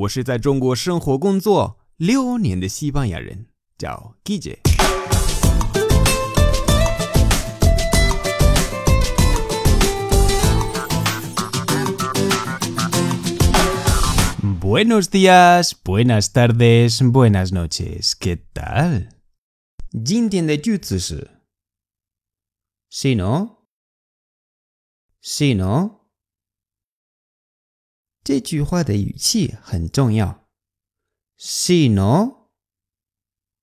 我是在中国生活工作六年的西班牙人，叫 Guille。Buenos días, buenas tardes, buenas noches. ¿Qué tal? 今天的句子是 Sí, ¿no? Sí, ¿no? 这句话的语气很重要。Sí, ¿no?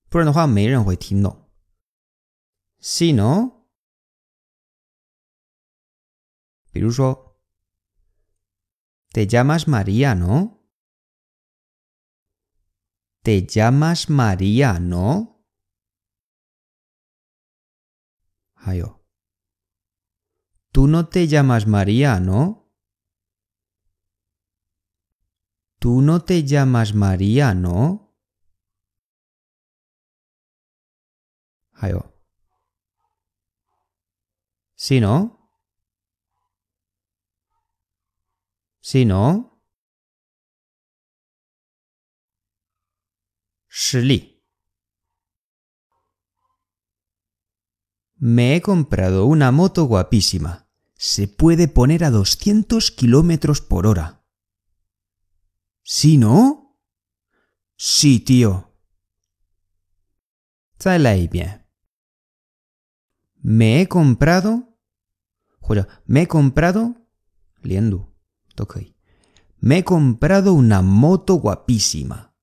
不然的话，没人会听懂。Sí, ¿no? 比如说，Te llamas María, ¿no? Te llamas María, ¿no? 还有，Tú no te llamas María, ¿no? Tú no te llamas María, ¿no? ¿Sí, no? ¿Sí, no? Shli. Me he comprado una moto guapísima. Se puede poner a 200 kilómetros por hora. ¿Sí, no? Sí, tío. Me he comprado. me he comprado. Liendo. Me he comprado una moto guapísima.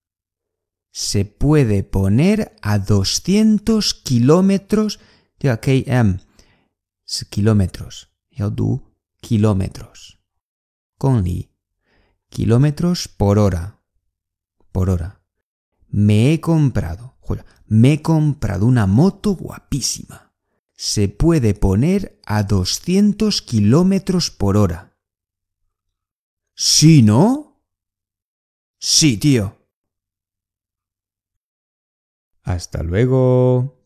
Se puede poner a 200 kilómetros. km. Kilómetros. kilómetros. Con li kilómetros por hora. Por hora. Me he comprado, me he comprado una moto guapísima. Se puede poner a 200 kilómetros por hora. ¿Sí, no? Sí, tío. Hasta luego.